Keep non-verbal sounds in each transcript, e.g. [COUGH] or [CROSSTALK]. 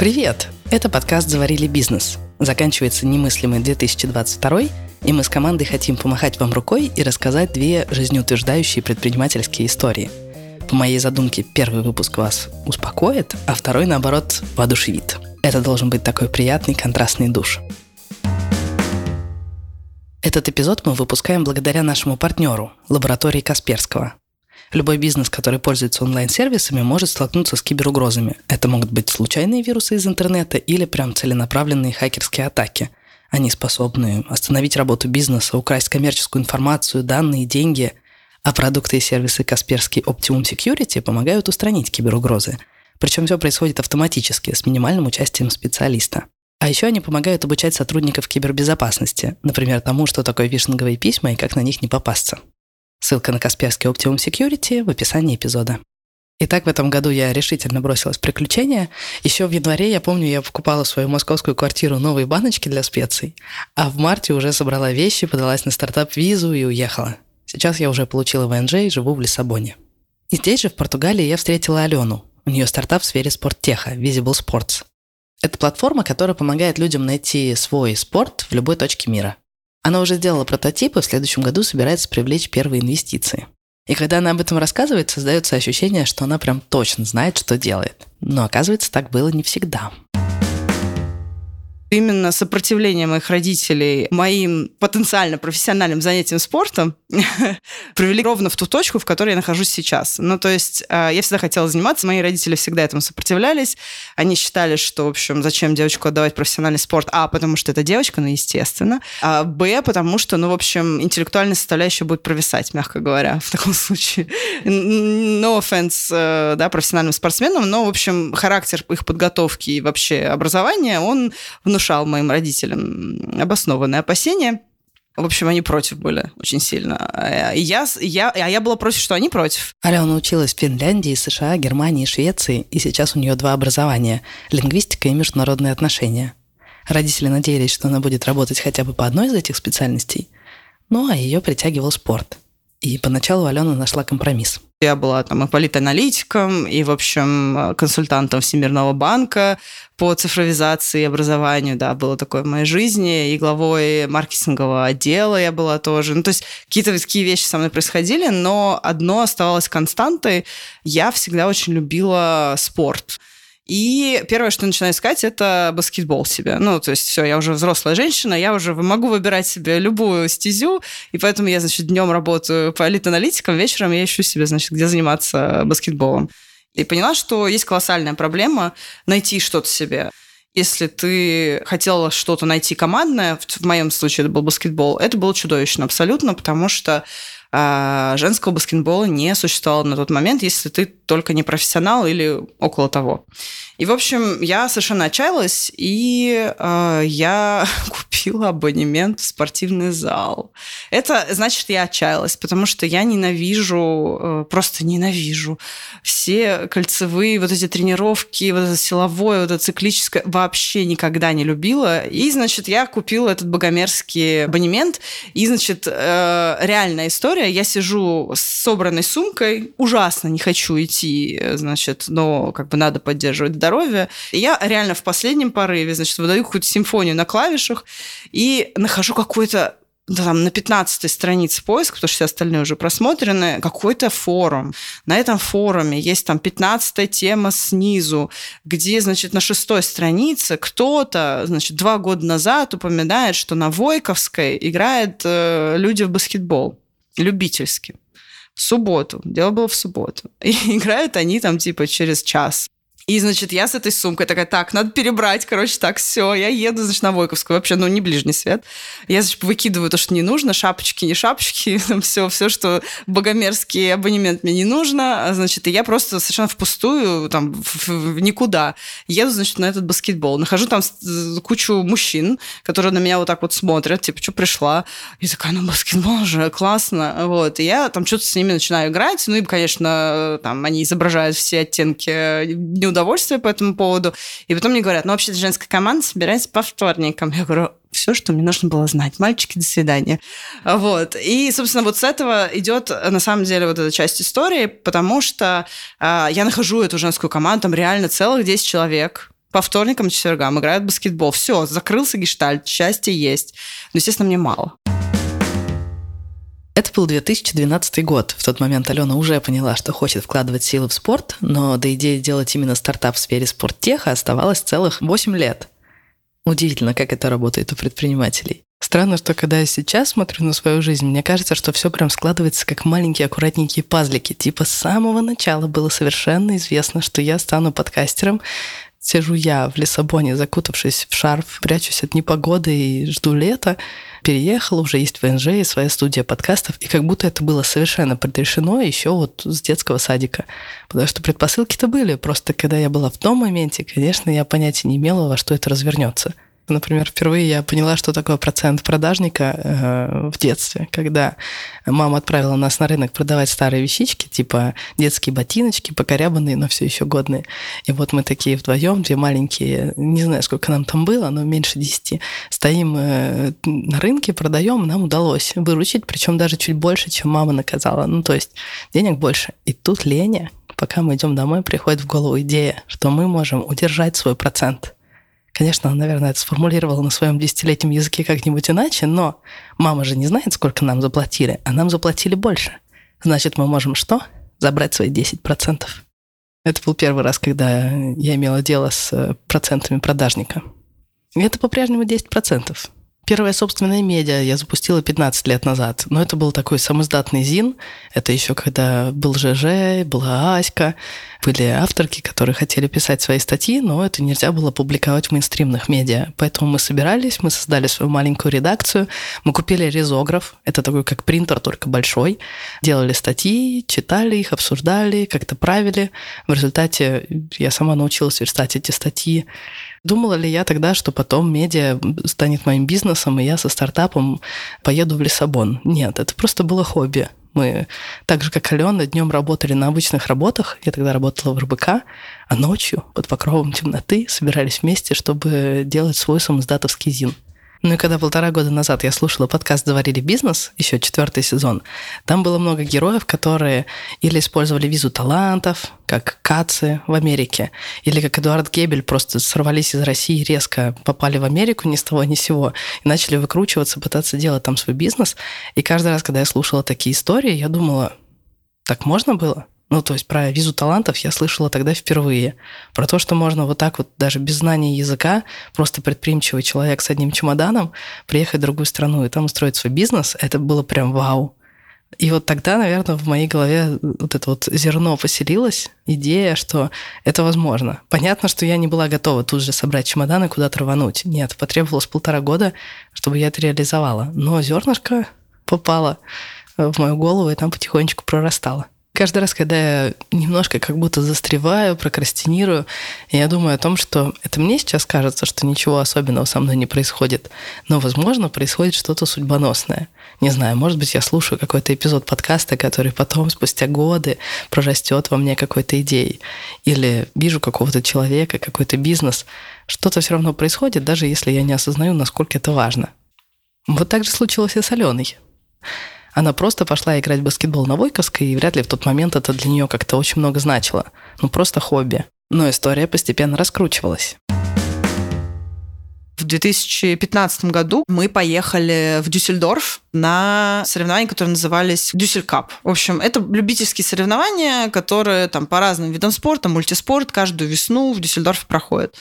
Привет! Это подкаст «Заварили бизнес». Заканчивается немыслимый 2022, и мы с командой хотим помахать вам рукой и рассказать две жизнеутверждающие предпринимательские истории. По моей задумке, первый выпуск вас успокоит, а второй, наоборот, воодушевит. Это должен быть такой приятный контрастный душ. Этот эпизод мы выпускаем благодаря нашему партнеру, лаборатории Касперского. Любой бизнес, который пользуется онлайн-сервисами, может столкнуться с киберугрозами. Это могут быть случайные вирусы из интернета или прям целенаправленные хакерские атаки. Они способны остановить работу бизнеса, украсть коммерческую информацию, данные, деньги. А продукты и сервисы Касперский Optimum Security помогают устранить киберугрозы. Причем все происходит автоматически, с минимальным участием специалиста. А еще они помогают обучать сотрудников кибербезопасности, например, тому, что такое вишинговые письма и как на них не попасться. Ссылка на Касперский Optimum Security в описании эпизода. Итак, в этом году я решительно бросилась в приключения. Еще в январе, я помню, я покупала в свою московскую квартиру новые баночки для специй, а в марте уже собрала вещи, подалась на стартап-визу и уехала. Сейчас я уже получила ВНЖ и живу в Лиссабоне. И здесь же, в Португалии, я встретила Алену. У нее стартап в сфере спорттеха, Visible Sports. Это платформа, которая помогает людям найти свой спорт в любой точке мира. Она уже сделала прототип и в следующем году собирается привлечь первые инвестиции. И когда она об этом рассказывает, создается ощущение, что она прям точно знает, что делает. Но оказывается, так было не всегда именно сопротивление моих родителей моим потенциально профессиональным занятием спортом [LAUGHS] привели ровно в ту точку, в которой я нахожусь сейчас. Ну, то есть э, я всегда хотела заниматься, мои родители всегда этому сопротивлялись. Они считали, что, в общем, зачем девочку отдавать профессиональный спорт? А, потому что это девочка, ну, естественно. А, Б, потому что, ну, в общем, интеллектуальная составляющая будет провисать, мягко говоря, в таком случае. No offense, э, да, профессиональным спортсменам, но, в общем, характер их подготовки и вообще образования, он внушает внушал моим родителям обоснованные опасения. В общем, они против были очень сильно. А я, я, а я была против, что они против. Алена училась в Финляндии, США, Германии, Швеции, и сейчас у нее два образования – лингвистика и международные отношения. Родители надеялись, что она будет работать хотя бы по одной из этих специальностей, ну а ее притягивал спорт. И поначалу Алена нашла компромисс – я была там и политаналитиком, и, в общем, консультантом Всемирного банка по цифровизации и образованию, да, было такое в моей жизни, и главой маркетингового отдела я была тоже. Ну, то есть какие-то такие вещи со мной происходили, но одно оставалось константой. Я всегда очень любила спорт. И первое, что начинаю искать, это баскетбол себе. Ну, то есть все, я уже взрослая женщина, я уже могу выбирать себе любую стезю, и поэтому я, значит, днем работаю по элит-аналитикам, вечером я ищу себе, значит, где заниматься баскетболом. И поняла, что есть колоссальная проблема найти что-то себе. Если ты хотела что-то найти командное, в моем случае это был баскетбол, это было чудовищно абсолютно, потому что а женского баскетбола не существовало на тот момент, если ты только не профессионал или около того. И, в общем, я совершенно отчаялась, и э, я [LAUGHS] купила абонемент в спортивный зал. Это значит, я отчаялась, потому что я ненавижу, э, просто ненавижу все кольцевые вот эти тренировки, вот это силовое, вот это циклическое, вообще никогда не любила. И, значит, я купила этот богомерзкий абонемент, и, значит, э, реальная история, я сижу с собранной сумкой, ужасно не хочу идти, значит, но как бы надо поддерживать здоровье. И я реально в последнем порыве, значит, выдаю какую-то симфонию на клавишах и нахожу какой-то да, там, на 15 странице поиск, потому что все остальные уже просмотрены, какой-то форум. На этом форуме есть там 15 тема снизу, где, значит, на шестой странице кто-то, значит, два года назад упоминает, что на Войковской играют э, люди в баскетбол любительски. В субботу. Дело было в субботу. [LAUGHS] И играют они там типа через час. И, значит, я с этой сумкой такая, так, надо перебрать, короче, так, все, я еду, значит, на Войковскую, вообще, ну, не ближний свет. Я, значит, выкидываю то, что не нужно, шапочки, не шапочки, [LAUGHS] там все, все, что богомерзкий абонемент мне не нужно, а, значит, и я просто совершенно впустую, там, в, в никуда еду, значит, на этот баскетбол. Нахожу там кучу мужчин, которые на меня вот так вот смотрят, типа, что пришла? И такая, ну, баскетбол же, классно, вот. И я там что-то с ними начинаю играть, ну, и, конечно, там, они изображают все оттенки неудовольствия удовольствие по этому поводу. И потом мне говорят, ну, вообще женская команда собирается по вторникам. Я говорю, все, что мне нужно было знать. Мальчики, до свидания. Вот. И, собственно, вот с этого идет, на самом деле, вот эта часть истории, потому что э, я нахожу эту женскую команду, там реально целых 10 человек, по вторникам и четвергам играют в баскетбол. Все, закрылся гештальт, счастье есть. Но, естественно, мне мало. Это был 2012 год. В тот момент Алена уже поняла, что хочет вкладывать силы в спорт, но до идеи делать именно стартап в сфере спорттеха оставалось целых 8 лет. Удивительно, как это работает у предпринимателей. Странно, что когда я сейчас смотрю на свою жизнь, мне кажется, что все прям складывается как маленькие аккуратненькие пазлики. Типа с самого начала было совершенно известно, что я стану подкастером, Сижу я в Лиссабоне, закутавшись в шарф, прячусь от непогоды и жду лета. Переехала, уже есть ВНЖ и своя студия подкастов, и как будто это было совершенно предрешено еще вот с детского садика. Потому что предпосылки-то были, просто когда я была в том моменте, конечно, я понятия не имела, во что это развернется. Например, впервые я поняла, что такое процент продажника э, в детстве, когда мама отправила нас на рынок продавать старые вещички, типа детские ботиночки, покорябанные, но все еще годные. И вот мы такие вдвоем, две маленькие, не знаю, сколько нам там было, но меньше десяти, стоим э, на рынке, продаем, нам удалось выручить, причем даже чуть больше, чем мама наказала. Ну, то есть денег больше. И тут Леня, пока мы идем домой, приходит в голову идея, что мы можем удержать свой процент – Конечно, наверное, это сформулировала на своем десятилетнем языке как-нибудь иначе, но мама же не знает, сколько нам заплатили, а нам заплатили больше. Значит, мы можем что? Забрать свои 10%. Это был первый раз, когда я имела дело с э, процентами продажника. И это по-прежнему 10%. Первое собственное медиа я запустила 15 лет назад, но это был такой самоздатный ЗИН. Это еще когда был ЖЖ, была Аська, были авторки, которые хотели писать свои статьи, но это нельзя было публиковать в мейнстримных медиа. Поэтому мы собирались, мы создали свою маленькую редакцию, мы купили резограф, это такой как принтер, только большой, делали статьи, читали их, обсуждали, как-то правили. В результате я сама научилась верстать эти статьи. Думала ли я тогда, что потом медиа станет моим бизнесом, и я со стартапом поеду в Лиссабон? Нет, это просто было хобби. Мы, так же как Алена, днем работали на обычных работах. Я тогда работала в РБК, а ночью под покровом темноты собирались вместе, чтобы делать свой самоздатовский ЗИН. Ну и когда полтора года назад я слушала подкаст «Заварили бизнес», еще четвертый сезон, там было много героев, которые или использовали визу талантов, как Кацы в Америке, или как Эдуард Гебель просто сорвались из России, резко попали в Америку ни с того ни с сего и начали выкручиваться, пытаться делать там свой бизнес. И каждый раз, когда я слушала такие истории, я думала, так можно было? Ну, то есть про визу талантов я слышала тогда впервые. Про то, что можно вот так вот, даже без знания языка, просто предприимчивый человек с одним чемоданом приехать в другую страну и там устроить свой бизнес, это было прям вау. И вот тогда, наверное, в моей голове вот это вот зерно поселилось, идея, что это возможно. Понятно, что я не была готова тут же собрать чемоданы и куда-то рвануть. Нет, потребовалось полтора года, чтобы я это реализовала. Но зернышко попало в мою голову и там потихонечку прорастало. Каждый раз, когда я немножко как будто застреваю, прокрастинирую, я думаю о том, что это мне сейчас кажется, что ничего особенного со мной не происходит, но, возможно, происходит что-то судьбоносное. Не знаю, может быть, я слушаю какой-то эпизод подкаста, который потом, спустя годы, прорастет во мне какой-то идеей. Или вижу какого-то человека, какой-то бизнес. Что-то все равно происходит, даже если я не осознаю, насколько это важно. Вот так же случилось и с Аленой. Она просто пошла играть в баскетбол на Войковской, и вряд ли в тот момент это для нее как-то очень много значило. Ну, просто хобби. Но история постепенно раскручивалась. В 2015 году мы поехали в Дюссельдорф на соревнования, которые назывались Дюсселькап. В общем, это любительские соревнования, которые там по разным видам спорта, мультиспорт, каждую весну в Дюссельдорфе проходят.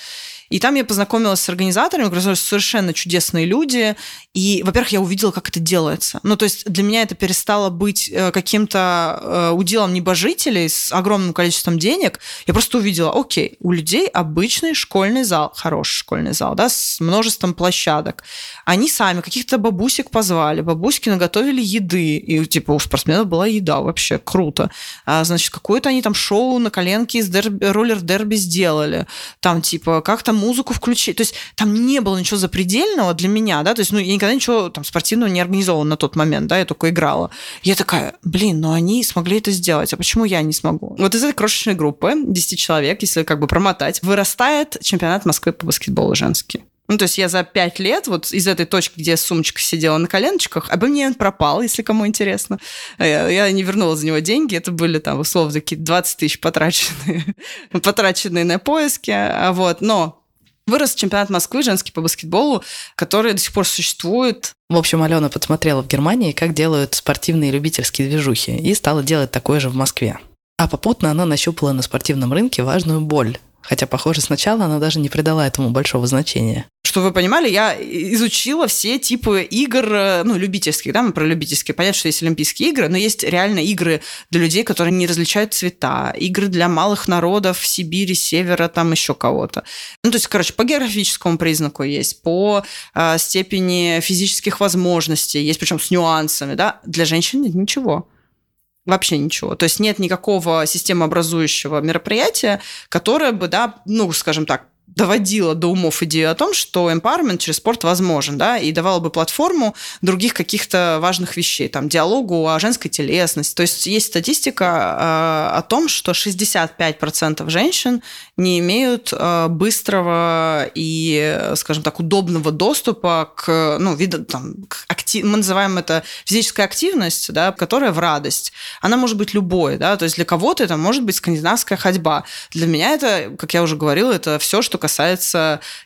И там я познакомилась с организаторами, оказались совершенно чудесные люди. И, во-первых, я увидела, как это делается. Ну, то есть для меня это перестало быть э, каким-то э, уделом небожителей с огромным количеством денег. Я просто увидела, окей, у людей обычный школьный зал, хороший школьный зал, да, с множеством площадок. Они сами каких-то бабусек позвали, бабуськи наготовили еды, и типа у спортсменов была еда, вообще круто. А, значит, какое-то они там шоу на коленке из дерби, роллер-дерби сделали. Там типа, как там музыку включить. То есть там не было ничего запредельного для меня, да, то есть, ну, я никогда ничего там спортивного не организовала на тот момент, да, я только играла. Я такая, блин, ну они смогли это сделать, а почему я не смогу? Вот из этой крошечной группы, 10 человек, если как бы промотать, вырастает чемпионат Москвы по баскетболу женский. Ну, то есть я за пять лет вот из этой точки, где сумочка сидела на коленочках, абонемент пропал, если кому интересно. Я, я не вернула за него деньги. Это были там, условно, такие 20 тысяч потраченные, [LAUGHS] потраченные на поиски. А вот. Но Вырос чемпионат Москвы женский по баскетболу, который до сих пор существует. В общем, Алена подсмотрела в Германии, как делают спортивные любительские движухи, и стала делать такое же в Москве. А попутно она нащупала на спортивном рынке важную боль, Хотя, похоже, сначала она даже не придала этому большого значения. Что вы понимали, я изучила все типы игр, э, ну, любительских, да, мы про любительские. Понятно, что есть Олимпийские игры, но есть реально игры для людей, которые не различают цвета, игры для малых народов Сибири, Севера, там еще кого-то. Ну, то есть, короче, по географическому признаку есть, по э, степени физических возможностей, есть причем с нюансами, да. Для женщин ничего. Вообще ничего. То есть нет никакого системообразующего мероприятия, которое бы, да, ну, скажем так, доводила до умов идею о том, что empowerment через спорт возможен, да, и давала бы платформу других каких-то важных вещей, там, диалогу о женской телесности. То есть есть статистика э, о том, что 65% женщин не имеют э, быстрого и, скажем так, удобного доступа к, ну, виду, там, к актив... мы называем это физическая активность, да, которая в радость. Она может быть любой, да, то есть для кого-то это может быть скандинавская ходьба. Для меня это, как я уже говорила, это все, что касается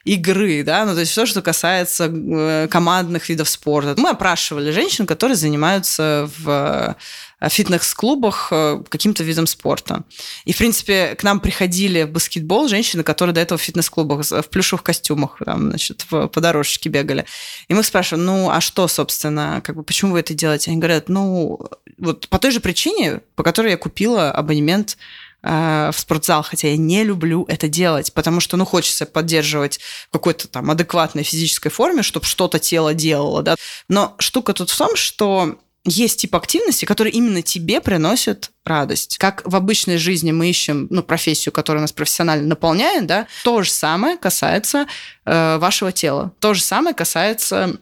игры, да, ну, то есть все, что касается э, командных видов спорта. Мы опрашивали женщин, которые занимаются в э, фитнес-клубах э, каким-то видом спорта. И, в принципе, к нам приходили в баскетбол женщины, которые до этого в фитнес-клубах в плюшевых костюмах там, значит, в, по дорожке бегали. И мы спрашиваем, ну, а что, собственно, как бы, почему вы это делаете? Они говорят, ну, вот по той же причине, по которой я купила абонемент Э, в спортзал, хотя я не люблю это делать, потому что, ну, хочется поддерживать какой-то там адекватной физической форме, чтобы что-то тело делало, да. Но штука тут в том, что есть тип активности, который именно тебе приносит радость. Как в обычной жизни мы ищем ну, профессию, которая нас профессионально наполняет, да, то же самое касается э, вашего тела. То же самое касается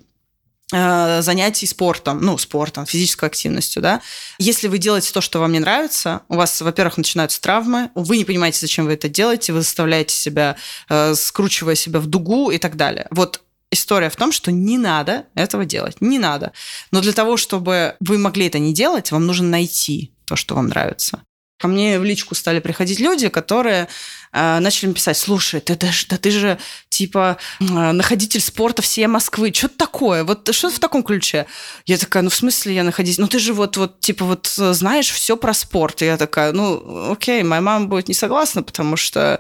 занятий спортом, ну, спортом, физической активностью, да. Если вы делаете то, что вам не нравится, у вас, во-первых, начинаются травмы, вы не понимаете, зачем вы это делаете, вы заставляете себя, э, скручивая себя в дугу и так далее. Вот история в том, что не надо этого делать, не надо. Но для того, чтобы вы могли это не делать, вам нужно найти то, что вам нравится. Ко мне в личку стали приходить люди, которые э, начали писать, слушай, ты, да, да ты же типа э, находитель спорта всей Москвы, что-то такое, вот что в таком ключе? Я такая, ну в смысле я находитель? Ну ты же вот, вот типа вот знаешь все про спорт. И я такая, ну окей, моя мама будет не согласна, потому что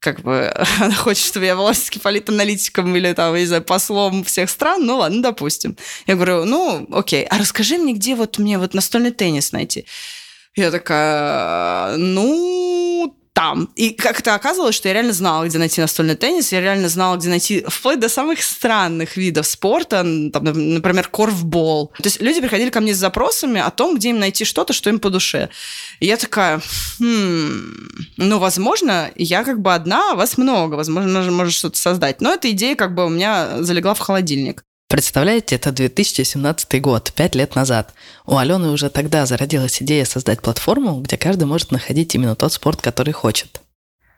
как бы [LAUGHS] она хочет, чтобы я была все-таки или там, не знаю, послом всех стран, ну ладно, допустим. Я говорю, ну окей, а расскажи мне, где вот мне вот настольный теннис найти? Я такая, ну, там. И как это оказалось, что я реально знала, где найти настольный теннис, я реально знала, где найти вплоть до самых странных видов спорта, там, например, корфбол. То есть люди приходили ко мне с запросами о том, где им найти что-то, что им по душе. И я такая, хм, ну, возможно, я как бы одна, а вас много, возможно, можно что-то создать. Но эта идея как бы у меня залегла в холодильник. Представляете, это 2017 год, пять лет назад. У Алены уже тогда зародилась идея создать платформу, где каждый может находить именно тот спорт, который хочет.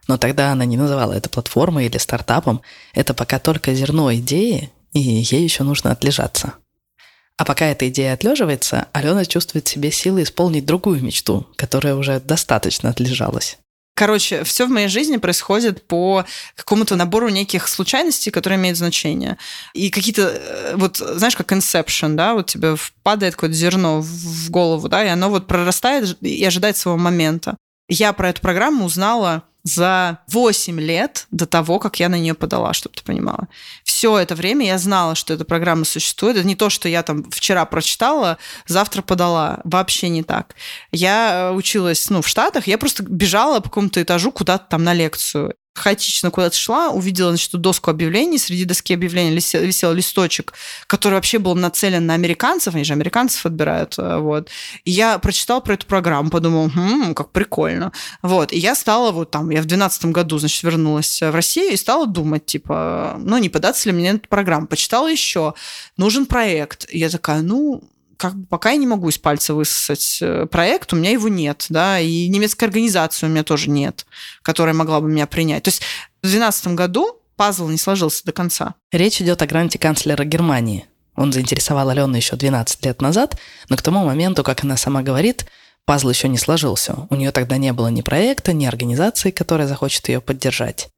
Но тогда она не называла это платформой или стартапом. Это пока только зерно идеи, и ей еще нужно отлежаться. А пока эта идея отлеживается, Алена чувствует в себе силы исполнить другую мечту, которая уже достаточно отлежалась. Короче, все в моей жизни происходит по какому-то набору неких случайностей, которые имеют значение. И какие-то, э, вот, знаешь, как Inception, да, вот тебе падает какое-то зерно в голову, да, и оно вот прорастает и ожидает своего момента. Я про эту программу узнала за 8 лет до того, как я на нее подала, чтобы ты понимала. Все это время я знала, что эта программа существует. Это не то, что я там вчера прочитала, завтра подала. Вообще не так. Я э, училась ну, в Штатах, я просто бежала по какому-то этажу куда-то там на лекцию хаотично куда-то шла, увидела, значит, доску объявлений, среди доски объявлений висел, висел листочек, который вообще был нацелен на американцев, они же американцев отбирают, э, вот. И я прочитала про эту программу, подумала, хм, как прикольно, вот. И я стала вот там, я в двенадцатом году, значит, вернулась в Россию и стала думать, типа, ну, не податься ли мне на эту программу. Почитала еще, нужен проект. И я такая, ну, как бы пока я не могу из пальца высосать э, проект, у меня его нет, да, и немецкой организации у меня тоже нет, которая могла бы меня принять. То есть в 2012 году пазл не сложился до конца. Речь идет о гранте канцлера Германии. Он заинтересовал Алену еще 12 лет назад, но к тому моменту, как она сама говорит, пазл еще не сложился. У нее тогда не было ни проекта, ни организации, которая захочет ее поддержать.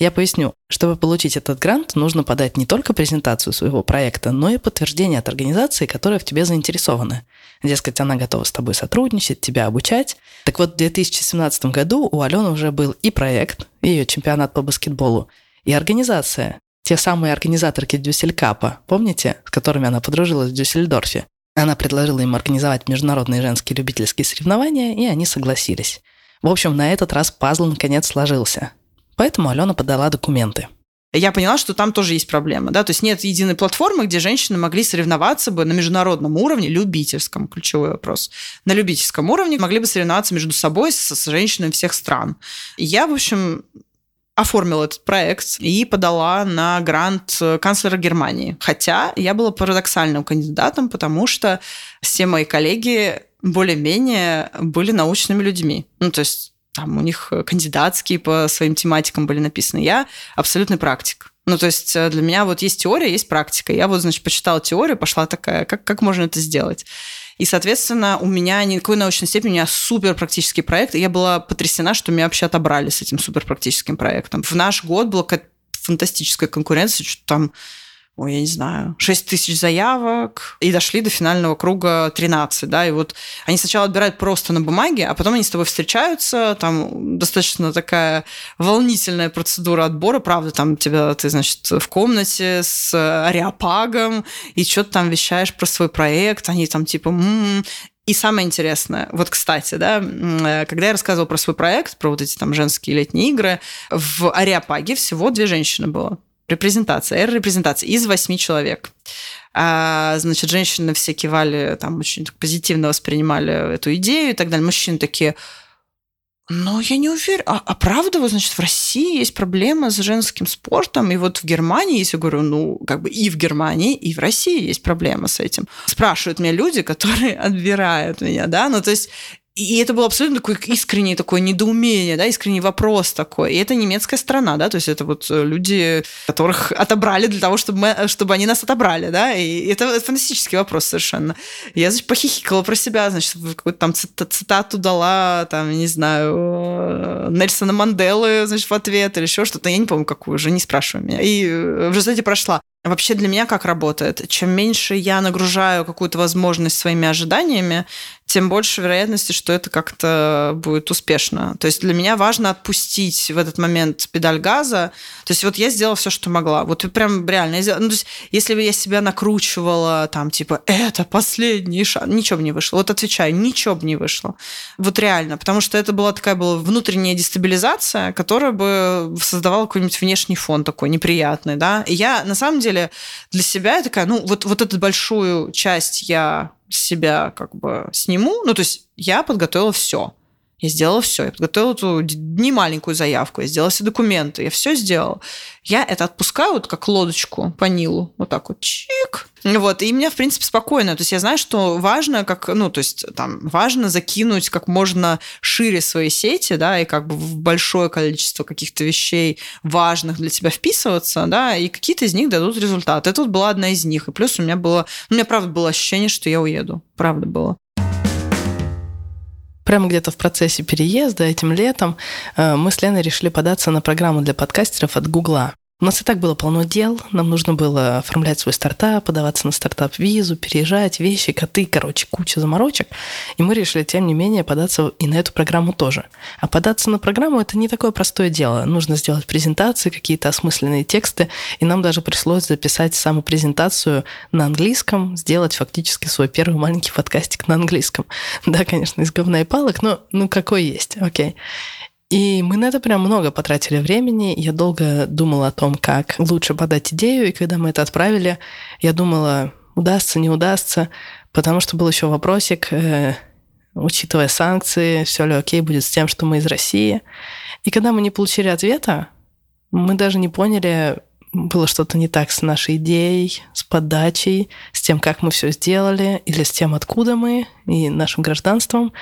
Я поясню. Чтобы получить этот грант, нужно подать не только презентацию своего проекта, но и подтверждение от организации, которая в тебе заинтересована. Дескать, она готова с тобой сотрудничать, тебя обучать. Так вот, в 2017 году у Алены уже был и проект, и ее чемпионат по баскетболу, и организация. Те самые организаторки Дюсселькапа, помните, с которыми она подружилась в Дюссельдорфе? Она предложила им организовать международные женские любительские соревнования, и они согласились. В общем, на этот раз пазл наконец сложился. Поэтому Алена подала документы. Я поняла, что там тоже есть проблема, да, то есть нет единой платформы, где женщины могли соревноваться бы на международном уровне, любительском, ключевой вопрос, на любительском уровне могли бы соревноваться между собой с, с женщинами всех стран. я, в общем, оформила этот проект и подала на грант канцлера Германии. Хотя я была парадоксальным кандидатом, потому что все мои коллеги более-менее были научными людьми. Ну, то есть там у них кандидатские по своим тематикам были написаны. Я абсолютный практик. Ну, то есть э, для меня вот есть теория, есть практика. Я вот, значит, почитала теорию, пошла такая, как, как можно это сделать? И, соответственно, у меня никакой научной степени, у меня супер практический проект. И я была потрясена, что меня вообще отобрали с этим супер практическим проектом. В наш год была какая-то фантастическая конкуренция, что там ой, я не знаю, 6 тысяч заявок, и дошли до финального круга 13, да, и вот они сначала отбирают просто на бумаге, а потом они с тобой встречаются, там достаточно такая волнительная процедура отбора, правда, там тебя, ты, значит, в комнате с ариапагом, и что-то там вещаешь про свой проект, они там типа, м-м". и самое интересное, вот, кстати, да, когда я рассказывала про свой проект, про вот эти там женские летние игры, в Ариапаге всего две женщины было репрезентация, эра-репрезентация из восьми человек. А, значит, женщины все кивали, там очень позитивно воспринимали эту идею и так далее. Мужчины такие, но я не уверен. А, а правда, вот, значит, в России есть проблема с женским спортом, и вот в Германии, если говорю, ну, как бы и в Германии, и в России есть проблема с этим. Спрашивают меня люди, которые [LAUGHS] отбирают меня, да, ну, то есть и это было абсолютно такое искреннее такое недоумение, да, искренний вопрос такой. И это немецкая страна, да, то есть это вот э, люди, которых отобрали для того, чтобы, мы, чтобы они нас отобрали, да, и это фантастический вопрос совершенно. Я, значит, похихикала про себя, значит, какую-то там цитату дала, там, не знаю, э, Нельсона Манделы, значит, в ответ или еще что-то, я не помню, какую, уже не спрашивай меня. И э, в результате прошла. Вообще для меня как работает? Чем меньше я нагружаю какую-то возможность своими ожиданиями, тем больше вероятности, что это как-то будет успешно. То есть для меня важно отпустить в этот момент педаль газа. То есть вот я сделала все, что могла. Вот прям реально. Я сделала... ну, то есть если бы я себя накручивала, там, типа, это последний шанс, ничего бы не вышло. Вот отвечаю, ничего бы не вышло. Вот реально. Потому что это была такая была внутренняя дестабилизация, которая бы создавала какой-нибудь внешний фон такой неприятный, да. И я, на самом деле, для себя такая, ну, вот, вот эту большую часть я себя как бы сниму. Ну, то есть я подготовила все. Я сделала все. Я подготовила эту не маленькую заявку, я сделала все документы, я все сделала. Я это отпускаю вот как лодочку по Нилу, вот так вот, чик. Вот, и мне, в принципе, спокойно. То есть я знаю, что важно, как, ну, то есть там важно закинуть как можно шире свои сети, да, и как бы в большое количество каких-то вещей важных для тебя вписываться, да, и какие-то из них дадут результат. Это вот была одна из них. И плюс у меня было, у меня правда было ощущение, что я уеду. Правда было прямо где-то в процессе переезда этим летом э, мы с Леной решили податься на программу для подкастеров от Гугла. У нас и так было полно дел, нам нужно было оформлять свой стартап, подаваться на стартап-визу, переезжать, вещи, коты, короче, куча заморочек. И мы решили, тем не менее, податься и на эту программу тоже. А податься на программу – это не такое простое дело. Нужно сделать презентации, какие-то осмысленные тексты, и нам даже пришлось записать саму презентацию на английском, сделать фактически свой первый маленький подкастик на английском. [LAUGHS] Да, конечно, из говна и палок, но ну какой есть, окей. Okay. И мы на это прям много потратили времени. Я долго думала о том, как лучше подать идею. И когда мы это отправили, я думала, удастся, не удастся, потому что был еще вопросик, э, учитывая санкции, все ли окей будет с тем, что мы из России. И когда мы не получили ответа, мы даже не поняли, было что-то не так с нашей идеей, с подачей, с тем, как мы все сделали, или с тем, откуда мы, и нашим гражданством.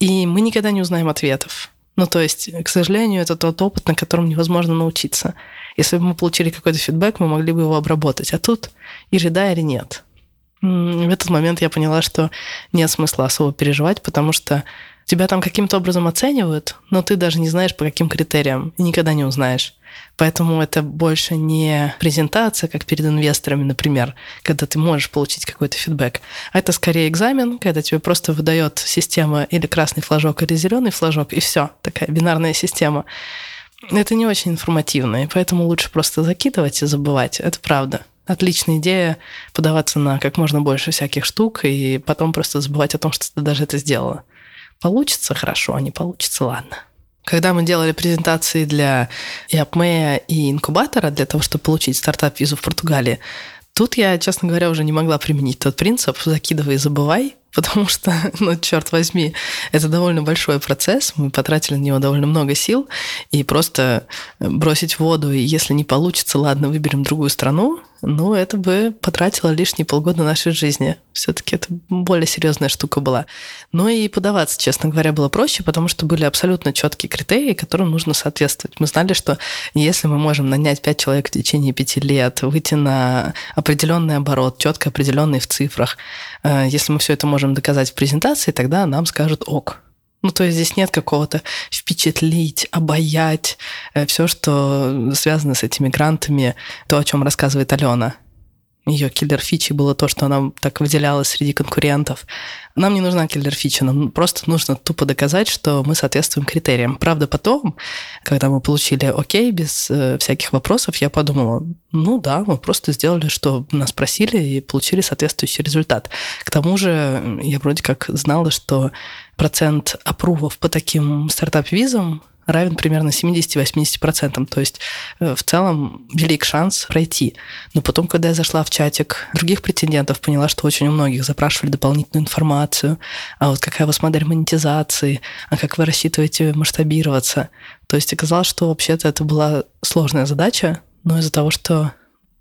И мы никогда не узнаем ответов. Ну, то есть, к сожалению, это тот опыт, на котором невозможно научиться. Если бы мы получили какой-то фидбэк, мы могли бы его обработать. А тут или да, или нет. В этот момент я поняла, что нет смысла особо переживать, потому что Тебя там каким-то образом оценивают, но ты даже не знаешь, по каким критериям, и никогда не узнаешь. Поэтому это больше не презентация, как перед инвесторами, например, когда ты можешь получить какой-то фидбэк, а это скорее экзамен, когда тебе просто выдает система или красный флажок, или зеленый флажок, и все, такая бинарная система. Это не очень информативно, и поэтому лучше просто закидывать и забывать. Это правда. Отличная идея подаваться на как можно больше всяких штук и потом просто забывать о том, что ты даже это сделала. Получится хорошо, а не получится, ладно. Когда мы делали презентации для и Апмея, и инкубатора для того, чтобы получить стартап-визу в Португалии, тут я, честно говоря, уже не могла применить тот принцип «закидывай и забывай», [LAUGHS] потому что, ну, черт возьми, это довольно большой процесс, мы потратили на него довольно много сил, и просто бросить в воду, и если не получится, ладно, выберем другую страну, ну, это бы потратило лишние полгода нашей жизни. Все-таки это более серьезная штука была. Но и подаваться, честно говоря, было проще, потому что были абсолютно четкие критерии, которым нужно соответствовать. Мы знали, что если мы можем нанять пять человек в течение пяти лет, выйти на определенный оборот, четко определенный в цифрах, э, если мы все это можем доказать в презентации, тогда нам скажут ок. Ну, то есть здесь нет какого-то впечатлить, обаять, э, все, что связано с этими грантами, то, о чем рассказывает Алена. Ее киллер-фичи было то, что она так выделялась среди конкурентов. Нам не нужна киллер-фича, нам просто нужно тупо доказать, что мы соответствуем критериям. Правда, потом, когда мы получили окей, без э, всяких вопросов, я подумала, ну да, мы просто сделали, что нас просили, и получили соответствующий результат. К тому же я вроде как знала, что процент апрувов по таким стартап-визам равен примерно 70-80%. То есть э, в целом велик шанс пройти. Но потом, когда я зашла в чатик других претендентов, поняла, что очень у многих запрашивали дополнительную информацию. А вот какая у вас модель монетизации? А как вы рассчитываете масштабироваться? То есть оказалось, что вообще-то это была сложная задача, но из-за того, что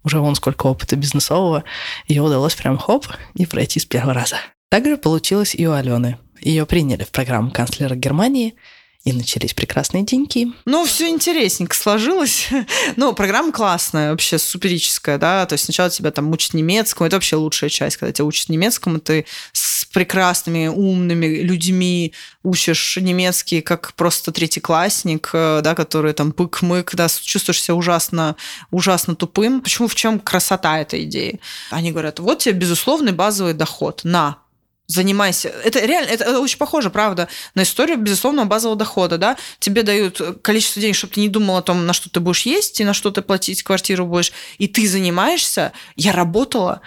уже вон сколько опыта бизнесового, ее удалось прям хоп и пройти с первого раза. Также получилось и у Алены. Ее приняли в программу канцлера Германии, и начались прекрасные деньки. Ну, все интересненько сложилось. [LAUGHS] ну, программа классная, вообще суперическая, да. То есть сначала тебя там учат немецкому, это вообще лучшая часть, когда тебя учат немецкому, ты с прекрасными, умными людьми учишь немецкий, как просто третьеклассник, э, да, который там пык-мык, да, чувствуешь себя ужасно, ужасно тупым. Почему, в чем красота этой идеи? Они говорят, вот тебе безусловный базовый доход, на, занимайся. Это реально, это очень похоже, правда, на историю безусловного базового дохода, да. Тебе дают количество денег, чтобы ты не думал о том, на что ты будешь есть и на что ты платить квартиру будешь, и ты занимаешься. Я работала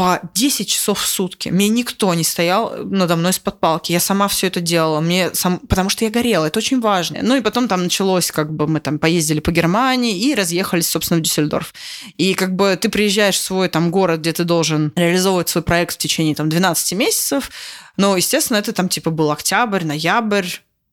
по 10 часов в сутки. Мне никто не стоял надо мной с-под палки. Я сама все это делала. Мне сам... Потому что я горела. Это очень важно. Ну и потом там началось, как бы мы там поездили по Германии и разъехались, собственно, в Дюссельдорф. И как бы ты приезжаешь в свой там город, где ты должен реализовывать свой проект в течение там 12 месяцев. Но, естественно, это там типа был октябрь, ноябрь,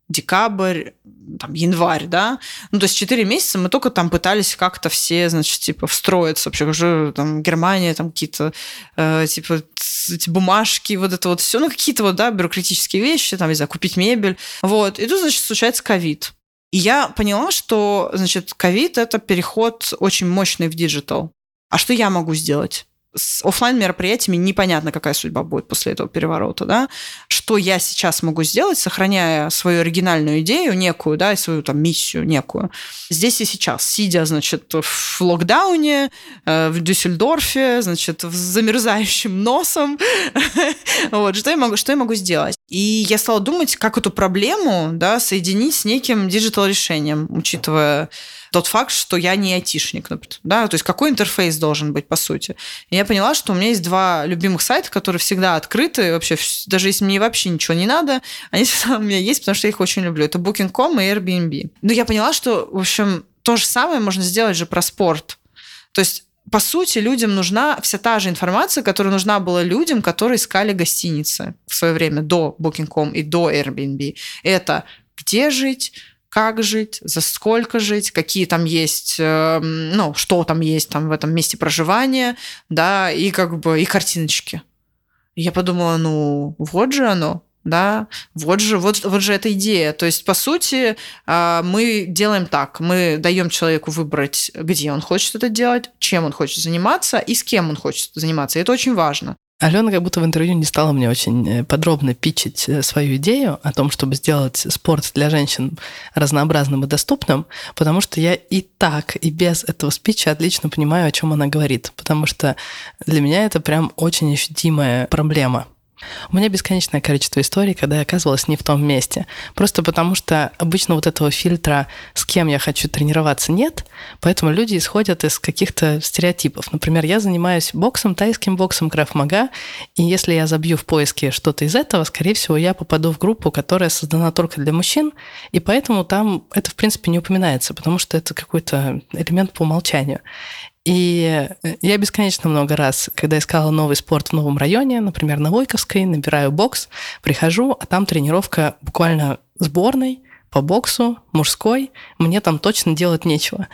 декабрь, там, январь, да, ну, то есть 4 месяца мы только там пытались как-то все, значит, типа, встроиться вообще, уже там Германия, там какие-то, э, типа, эти бумажки, вот это вот все, ну, какие-то вот, да, бюрократические вещи, там, не знаю, купить мебель, вот, и тут, значит, случается ковид. И я поняла, что, значит, ковид – это переход очень мощный в digital. А что я могу сделать? С офлайн мероприятиями непонятно, какая судьба будет после этого переворота, да. Что я сейчас могу сделать, сохраняя свою оригинальную идею некую, да, и свою там миссию некую, здесь и сейчас, сидя, значит, в локдауне, э, в Дюссельдорфе, значит, с замерзающим носом, [LAUGHS] вот, что я могу, что я могу сделать? И я стала думать, как эту проблему, да, соединить с неким диджитал-решением, учитывая тот факт, что я не айтишник, например. Да? То есть какой интерфейс должен быть, по сути. И я поняла, что у меня есть два любимых сайта, которые всегда открыты, вообще, даже если мне вообще ничего не надо, [LAUGHS] они всегда у меня есть, потому что я их очень люблю. Это Booking.com и Airbnb. Но я поняла, что, в общем, то же самое можно сделать же про спорт. То есть по сути, людям нужна вся та же информация, которая нужна была людям, которые искали гостиницы в свое время до Booking.com и до Airbnb. Это где жить, как жить, за сколько жить, какие там есть, эм, ну, что там есть там в этом месте проживания, да, и как бы и картиночки. я подумала, ну, вот же оно, да, вот же, вот, вот же эта идея. То есть, по сути, а, мы делаем так, мы даем человеку выбрать, где он хочет это делать, чем он хочет заниматься и с кем он хочет заниматься. И это очень важно. Алена как будто в интервью не стала мне очень э, подробно питчить э, свою идею о том, чтобы сделать спорт для женщин разнообразным и доступным, потому что я и так, и без этого спича отлично понимаю, о чем она говорит, потому что для меня это прям очень ощутимая проблема – у меня бесконечное количество историй, когда я оказывалась не в том месте. Просто потому что обычно вот этого фильтра, с кем я хочу тренироваться, нет. Поэтому люди исходят из каких-то стереотипов. Например, я занимаюсь боксом, тайским боксом, крафмага, и если я забью в поиске что-то из этого, скорее всего, я попаду в группу, которая создана только для мужчин, и поэтому там это, в принципе, не упоминается, потому что это какой-то элемент по умолчанию. И я бесконечно много раз, когда искала новый спорт в новом районе, например, на Войковской, набираю бокс, прихожу, а там тренировка буквально сборной по боксу, мужской, мне там точно делать нечего.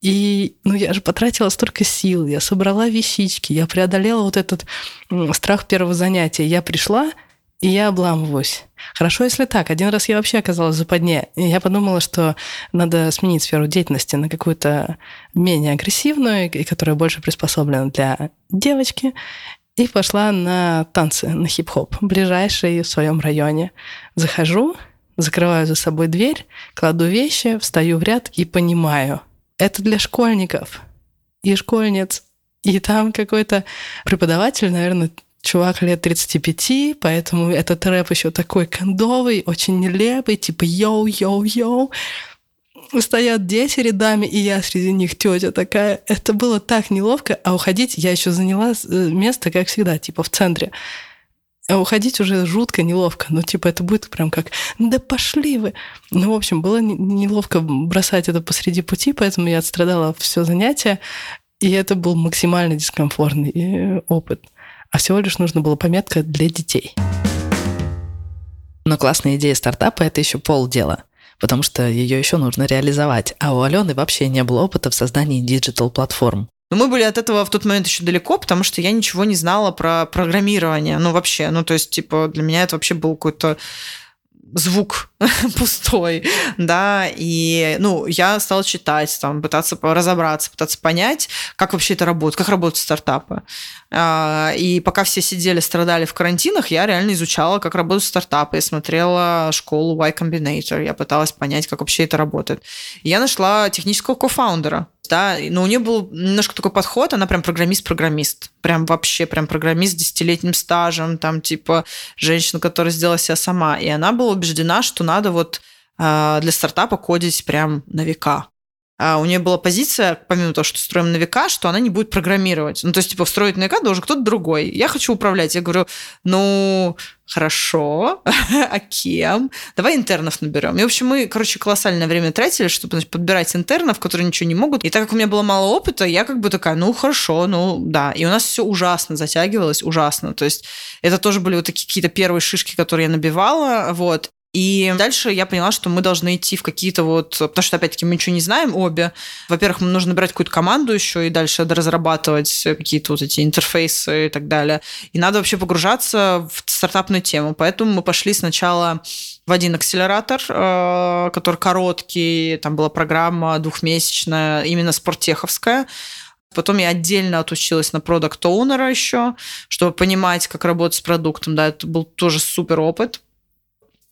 И ну, я же потратила столько сил, я собрала вещички, я преодолела вот этот страх первого занятия. Я пришла, и я обламываюсь. Хорошо, если так. Один раз я вообще оказалась в западне. И я подумала, что надо сменить сферу деятельности на какую-то менее агрессивную, и которая больше приспособлена для девочки. И пошла на танцы, на хип-хоп, ближайший в своем районе. Захожу, закрываю за собой дверь, кладу вещи, встаю в ряд и понимаю, это для школьников и школьниц. И там какой-то преподаватель, наверное, чувак лет 35, поэтому этот рэп еще такой кондовый, очень нелепый, типа yo-yo-yo. Стоят дети рядами, и я среди них тетя такая. Это было так неловко, а уходить я еще заняла э, место, как всегда, типа в центре. А уходить уже жутко неловко. Ну, типа, это будет прям как, да пошли вы. Ну, в общем, было неловко бросать это посреди пути, поэтому я отстрадала все занятие, и это был максимально дискомфортный э, опыт а всего лишь нужно было пометка для детей. Но классная идея стартапа – это еще полдела, потому что ее еще нужно реализовать. А у Алены вообще не было опыта в создании digital-платформ. Но мы были от этого в тот момент еще далеко, потому что я ничего не знала про программирование. Ну, вообще, ну, то есть, типа, для меня это вообще был какой-то звук [LAUGHS] пустой, да, и, ну, я стала читать, там, пытаться разобраться, пытаться понять, как вообще это работает, как работают стартапы. А, и пока все сидели, страдали в карантинах, я реально изучала, как работают стартапы, я смотрела школу Y Combinator, я пыталась понять, как вообще это работает. И я нашла технического кофаундера, да, но у нее был немножко такой подход, она прям программист-программист, прям вообще прям программист с десятилетним стажем, там типа женщина, которая сделала себя сама, и она была убеждена, что надо вот а, для стартапа кодить прям на века. А у нее была позиция, помимо того, что строим на века, что она не будет программировать. Ну, то есть, типа, встроить на века должен кто-то другой. Я хочу управлять. Я говорю, ну, хорошо, [LAUGHS] а кем? Давай интернов наберем. И, в общем, мы, короче, колоссальное время тратили, чтобы значит, подбирать интернов, которые ничего не могут. И так как у меня было мало опыта, я как бы такая, ну, хорошо, ну, да. И у нас все ужасно затягивалось, ужасно. То есть это тоже были вот такие какие-то первые шишки, которые я набивала, вот. И дальше я поняла, что мы должны идти в какие-то вот... Потому что, опять-таки, мы ничего не знаем обе. Во-первых, мы нужно набирать какую-то команду еще и дальше разрабатывать какие-то вот эти интерфейсы и так далее. И надо вообще погружаться в стартапную тему. Поэтому мы пошли сначала в один акселератор, э, который короткий, там была программа двухмесячная, именно спорттеховская. Потом я отдельно отучилась на продукт оунера еще, чтобы понимать, как работать с продуктом. Да, это был тоже супер опыт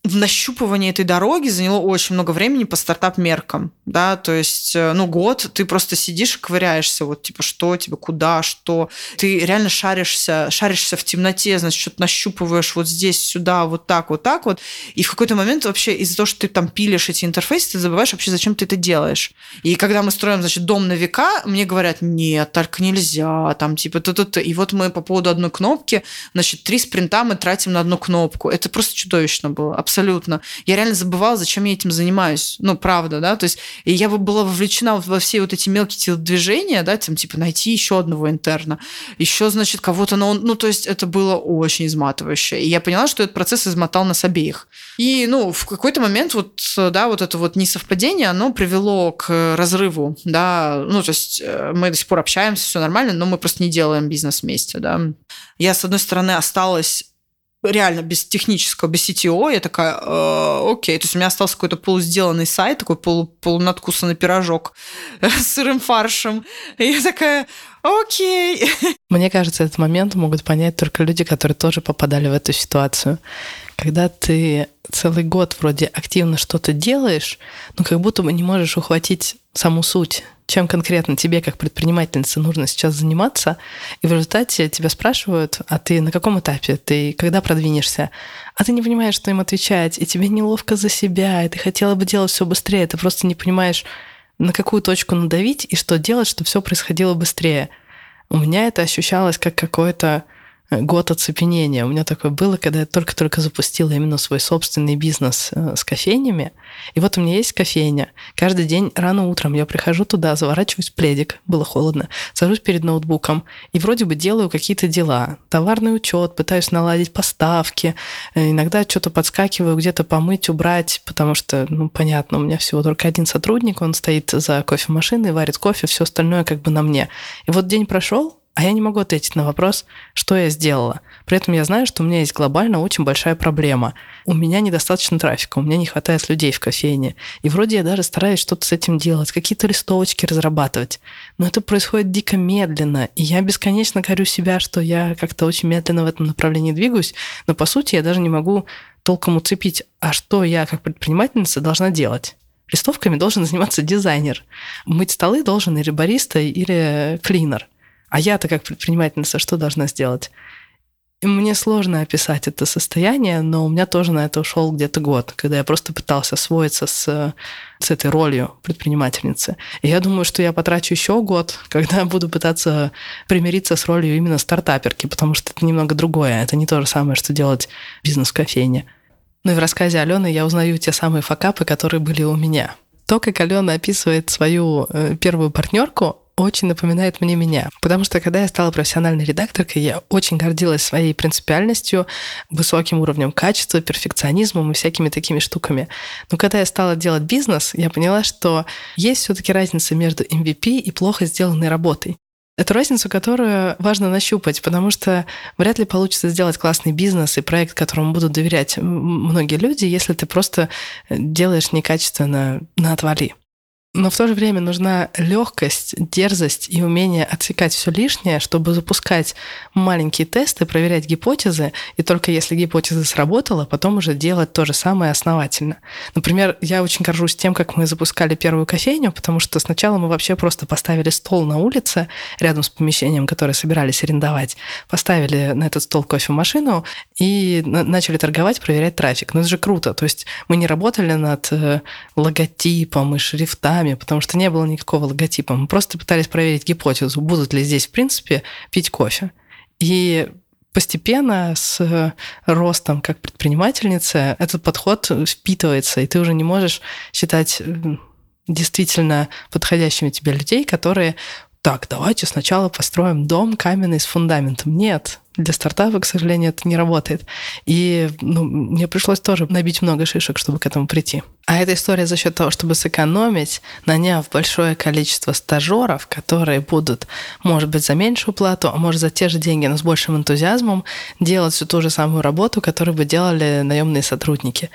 в нащупывании этой дороги заняло очень много времени по стартап-меркам, да, то есть, э, ну, год ты просто сидишь и ковыряешься, вот, типа, что тебе, куда, что. Ты реально шаришься, шаришься в темноте, значит, что-то нащупываешь вот здесь, сюда, вот так, вот так вот, и в какой-то момент вообще из-за того, что ты там пилишь эти интерфейсы, ты забываешь вообще, зачем ты это делаешь. И когда мы строим, значит, дом на века, мне говорят, нет, так нельзя, там, типа, то то то И вот мы по поводу одной кнопки, значит, три спринта мы тратим на одну кнопку. Это просто чудовищно было, абсолютно абсолютно. Я реально забывала, зачем я этим занимаюсь. Ну, правда, да, то есть и я была вовлечена во все вот эти мелкие телодвижения, да, там, типа, найти еще одного интерна, еще, значит, кого-то, но ну, то есть это было очень изматывающе. И я поняла, что этот процесс измотал нас обеих. И, ну, в какой-то момент вот, да, вот это вот несовпадение, оно привело к разрыву, да, ну, то есть э, мы до сих пор общаемся, все нормально, но мы просто не делаем бизнес вместе, да. Я, с одной стороны, осталась реально без технического, без CTO, я такая, э, окей, то есть у меня остался какой-то полусделанный сайт, такой полу, полунадкусанный пирожок [LAUGHS] с сырым фаршем. И я такая, окей. [LAUGHS] Мне кажется, этот момент могут понять только люди, которые тоже попадали в эту ситуацию. Когда ты целый год вроде активно что-то делаешь, но как будто бы не можешь ухватить саму суть, чем конкретно тебе, как предпринимательнице, нужно сейчас заниматься, и в результате тебя спрашивают, а ты на каком этапе, ты когда продвинешься, а ты не понимаешь, что им отвечать, и тебе неловко за себя, и ты хотела бы делать все быстрее, ты просто не понимаешь, на какую точку надавить и что делать, чтобы все происходило быстрее. У меня это ощущалось как какое-то год оцепенения. У меня такое было, когда я только-только запустила именно свой собственный бизнес э, с кофейнями. И вот у меня есть кофейня. Каждый день рано утром я прихожу туда, заворачиваюсь в пледик, было холодно, сажусь перед ноутбуком и вроде бы делаю какие-то дела. Товарный учет, пытаюсь наладить поставки, э, иногда что-то подскакиваю, где-то помыть, убрать, потому что, ну, понятно, у меня всего только один сотрудник, он стоит за кофемашиной, варит кофе, все остальное как бы на мне. И вот день прошел, а я не могу ответить на вопрос, что я сделала. При этом я знаю, что у меня есть глобально очень большая проблема. У меня недостаточно трафика, у меня не хватает людей в кофейне. И вроде я даже стараюсь что-то с этим делать, какие-то листовочки разрабатывать. Но это происходит дико медленно. И я бесконечно корю себя, что я как-то очень медленно в этом направлении двигаюсь. Но по сути я даже не могу толком уцепить, а что я как предпринимательница должна делать. Листовками должен заниматься дизайнер. Мыть столы должен или бариста, или клинер. А я-то как предпринимательница что должна сделать? И мне сложно описать это состояние, но у меня тоже на это ушел где-то год, когда я просто пытался освоиться с, с этой ролью предпринимательницы. И я думаю, что я потрачу еще год, [LAUGHS] когда буду пытаться примириться с ролью именно стартаперки, потому что это немного другое. Это не то же самое, что делать бизнес в кофейне. Ну и в рассказе Алены я узнаю те самые факапы, которые были у меня. То, как Алена описывает свою э, первую партнерку, очень напоминает мне меня. Потому что когда я стала профессиональной редакторкой, я очень гордилась своей принципиальностью, высоким уровнем качества, перфекционизмом и всякими такими штуками. Но когда я стала делать бизнес, я поняла, что есть все-таки разница между MVP и плохо сделанной работой. Эту разницу, которую важно нащупать, потому что вряд ли получится сделать классный бизнес и проект, которому будут доверять многие люди, если ты просто делаешь некачественно на отвали. Но в то же время нужна легкость, дерзость и умение отсекать все лишнее, чтобы запускать маленькие тесты, проверять гипотезы, и только если гипотеза сработала, потом уже делать то же самое основательно. Например, я очень горжусь тем, как мы запускали первую кофейню, потому что сначала мы вообще просто поставили стол на улице рядом с помещением, которое собирались арендовать, поставили на этот стол кофемашину и начали торговать, проверять трафик. Ну это же круто. То есть мы не работали над э, логотипом и шрифтами, сами, потому что не было никакого логотипа. Мы просто пытались проверить гипотезу, будут ли здесь, в принципе, пить кофе. И постепенно с ростом как предпринимательницы этот подход впитывается, и ты уже не можешь считать действительно подходящими тебе людей, которые так, давайте сначала построим дом каменный с фундаментом. Нет, для стартапа, к сожалению, это не работает. И ну, мне пришлось тоже набить много шишек, чтобы к этому прийти. А эта история за счет того, чтобы сэкономить, наняв большое количество стажеров, которые будут, может быть, за меньшую плату, а может за те же деньги, но с большим энтузиазмом, делать всю ту же самую работу, которую бы делали наемные сотрудники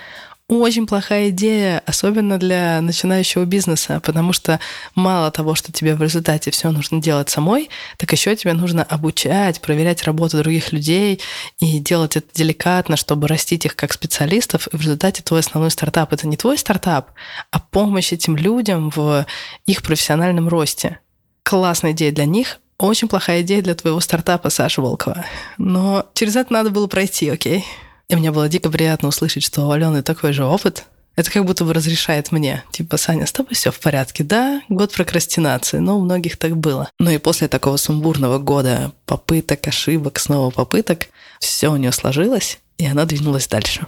очень плохая идея, особенно для начинающего бизнеса, потому что мало того, что тебе в результате все нужно делать самой, так еще тебе нужно обучать, проверять работу других людей и делать это деликатно, чтобы растить их как специалистов. И в результате твой основной стартап — это не твой стартап, а помощь этим людям в их профессиональном росте. Классная идея для них, очень плохая идея для твоего стартапа, Саша Волкова. Но через это надо было пройти, окей? И мне было дико приятно услышать, что у Алены такой же опыт. Это как будто бы разрешает мне. Типа, Саня, с тобой все в порядке. Да, год прокрастинации, но у многих так было. Ну и после такого сумбурного года попыток, ошибок, снова попыток, все у нее сложилось, и она двинулась дальше.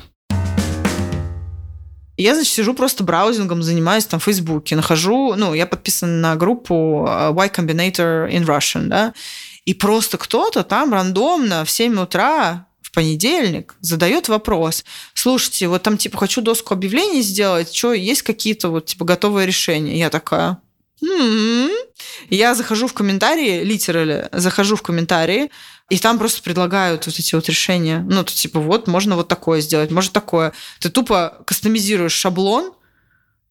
Я, значит, сижу просто браузингом, занимаюсь там в Фейсбуке, нахожу, ну, я подписан на группу э, Y Combinator in Russian, да, и просто кто-то там рандомно в 7 утра понедельник задает вопрос, слушайте, вот там типа хочу доску объявлений сделать, что есть какие-то вот типа готовые решения? Я такая, м-м-м. Я захожу в комментарии, литерали, захожу в комментарии, и там просто предлагают вот эти вот решения. Ну, то типа, вот, можно вот такое сделать, может такое. Ты тупо кастомизируешь шаблон,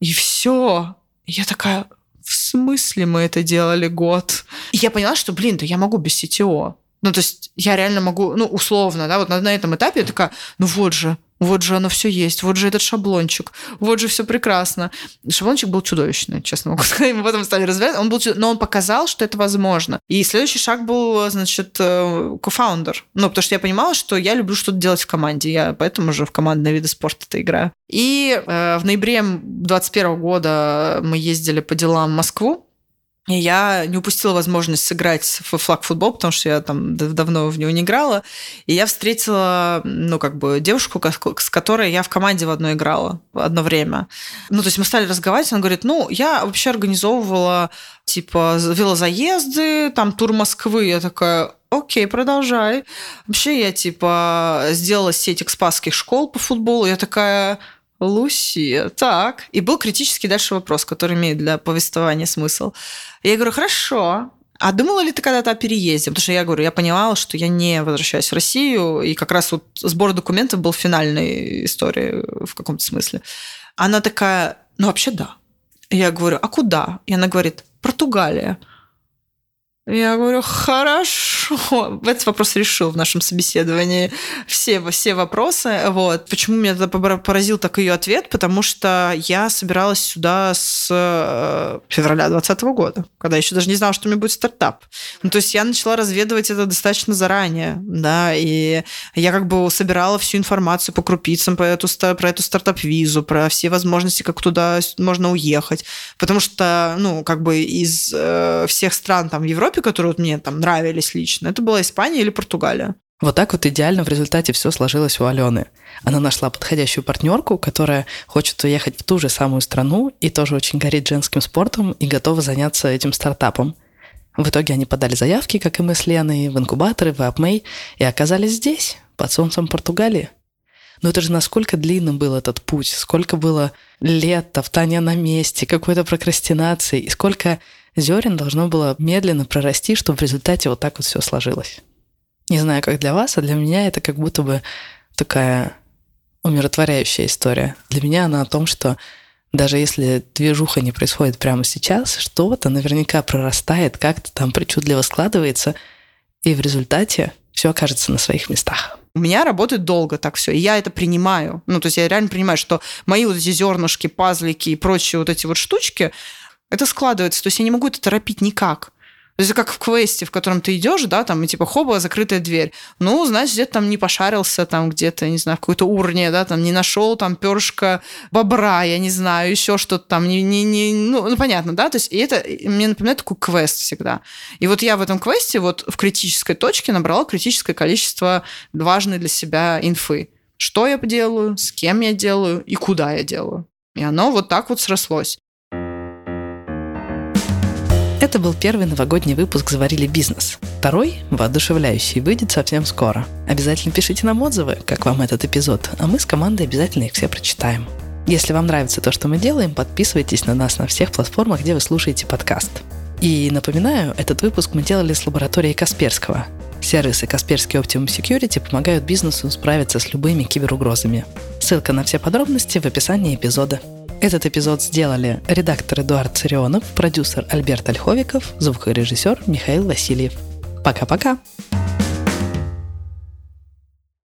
и все. я такая, в смысле мы это делали год? И я поняла, что, блин, да я могу без CTO. Ну, то есть я реально могу, ну, условно, да, вот на, на этом этапе я такая, ну вот же, вот же оно все есть, вот же этот шаблончик, вот же все прекрасно. Шаблончик был чудовищный, честно могу [LAUGHS] сказать. Мы потом стали разбираться. Он был, но он показал, что это возможно. И следующий шаг был, значит, э, кофаундер. Ну, потому что я понимала, что я люблю что-то делать в команде. Я поэтому же в командные виды спорта-то играю. И э, в ноябре 2021 года мы ездили по делам в Москву. И я не упустила возможность сыграть в флаг-футбол, потому что я там давно в него не играла. И я встретила, ну, как бы, девушку, с которой я в команде в одной играла одно время. Ну, то есть мы стали разговаривать, она говорит, ну, я вообще организовывала, типа, велозаезды, там, тур Москвы. Я такая, окей, продолжай. Вообще я, типа, сделала сеть экспасских школ по футболу. Я такая, Лусия, так. И был критический дальше вопрос, который имеет для повествования смысл. Я говорю, хорошо, а думала ли ты когда-то о переезде? Потому что я говорю, я понимала, что я не возвращаюсь в Россию, и как раз вот сбор документов был финальной историей в каком-то смысле. Она такая, ну вообще да. Я говорю, а куда? И она говорит, Португалия. Я говорю, хорошо. Этот вопрос решил в нашем собеседовании все, все вопросы. Вот. Почему меня тогда поразил так ее ответ? Потому что я собиралась сюда с э, февраля 2020 года, когда еще даже не знала, что у меня будет стартап. Ну, то есть я начала разведывать это достаточно заранее, да, и я как бы собирала всю информацию по крупицам про эту, про эту стартап-визу, про все возможности, как туда можно уехать. Потому что, ну, как бы из э, всех стран там в Европе Европе, которые вот мне там нравились лично, это была Испания или Португалия. Вот так вот идеально в результате все сложилось у Алены. Она нашла подходящую партнерку, которая хочет уехать в ту же самую страну и тоже очень горит женским спортом и готова заняться этим стартапом. В итоге они подали заявки, как и мы с Леной, в инкубаторы, в AppMay, и оказались здесь, под солнцем Португалии. Но это же насколько длинным был этот путь, сколько было лет топтания на месте, какой-то прокрастинации, и сколько зерен должно было медленно прорасти, чтобы в результате вот так вот все сложилось. Не знаю, как для вас, а для меня это как будто бы такая умиротворяющая история. Для меня она о том, что даже если движуха не происходит прямо сейчас, что-то наверняка прорастает, как-то там причудливо складывается, и в результате все окажется на своих местах. У меня работает долго так все, и я это принимаю. Ну, то есть я реально принимаю, что мои вот эти зернышки, пазлики и прочие вот эти вот штучки, это складывается. То есть я не могу это торопить никак. То есть как в квесте, в котором ты идешь, да, там, и типа, хоба, закрытая дверь. Ну, значит, где-то там не пошарился, там где-то, не знаю, в какой-то урне, да, там не нашел там перышко бобра, я не знаю, еще что-то там, не, не, не, ну, ну, понятно, да, то есть и это мне напоминает такой квест всегда. И вот я в этом квесте вот в критической точке набрала критическое количество важной для себя инфы. Что я делаю, с кем я делаю и куда я делаю. И оно вот так вот срослось. Это был первый новогодний выпуск «Заварили бизнес». Второй, воодушевляющий, выйдет совсем скоро. Обязательно пишите нам отзывы, как вам этот эпизод, а мы с командой обязательно их все прочитаем. Если вам нравится то, что мы делаем, подписывайтесь на нас на всех платформах, где вы слушаете подкаст. И напоминаю, этот выпуск мы делали с лабораторией Касперского. Сервисы Касперский Optimum Security помогают бизнесу справиться с любыми киберугрозами. Ссылка на все подробности в описании эпизода. Этот эпизод сделали редактор Эдуард Царионов, продюсер Альберт Ольховиков, звукорежиссер Михаил Васильев. Пока-пока!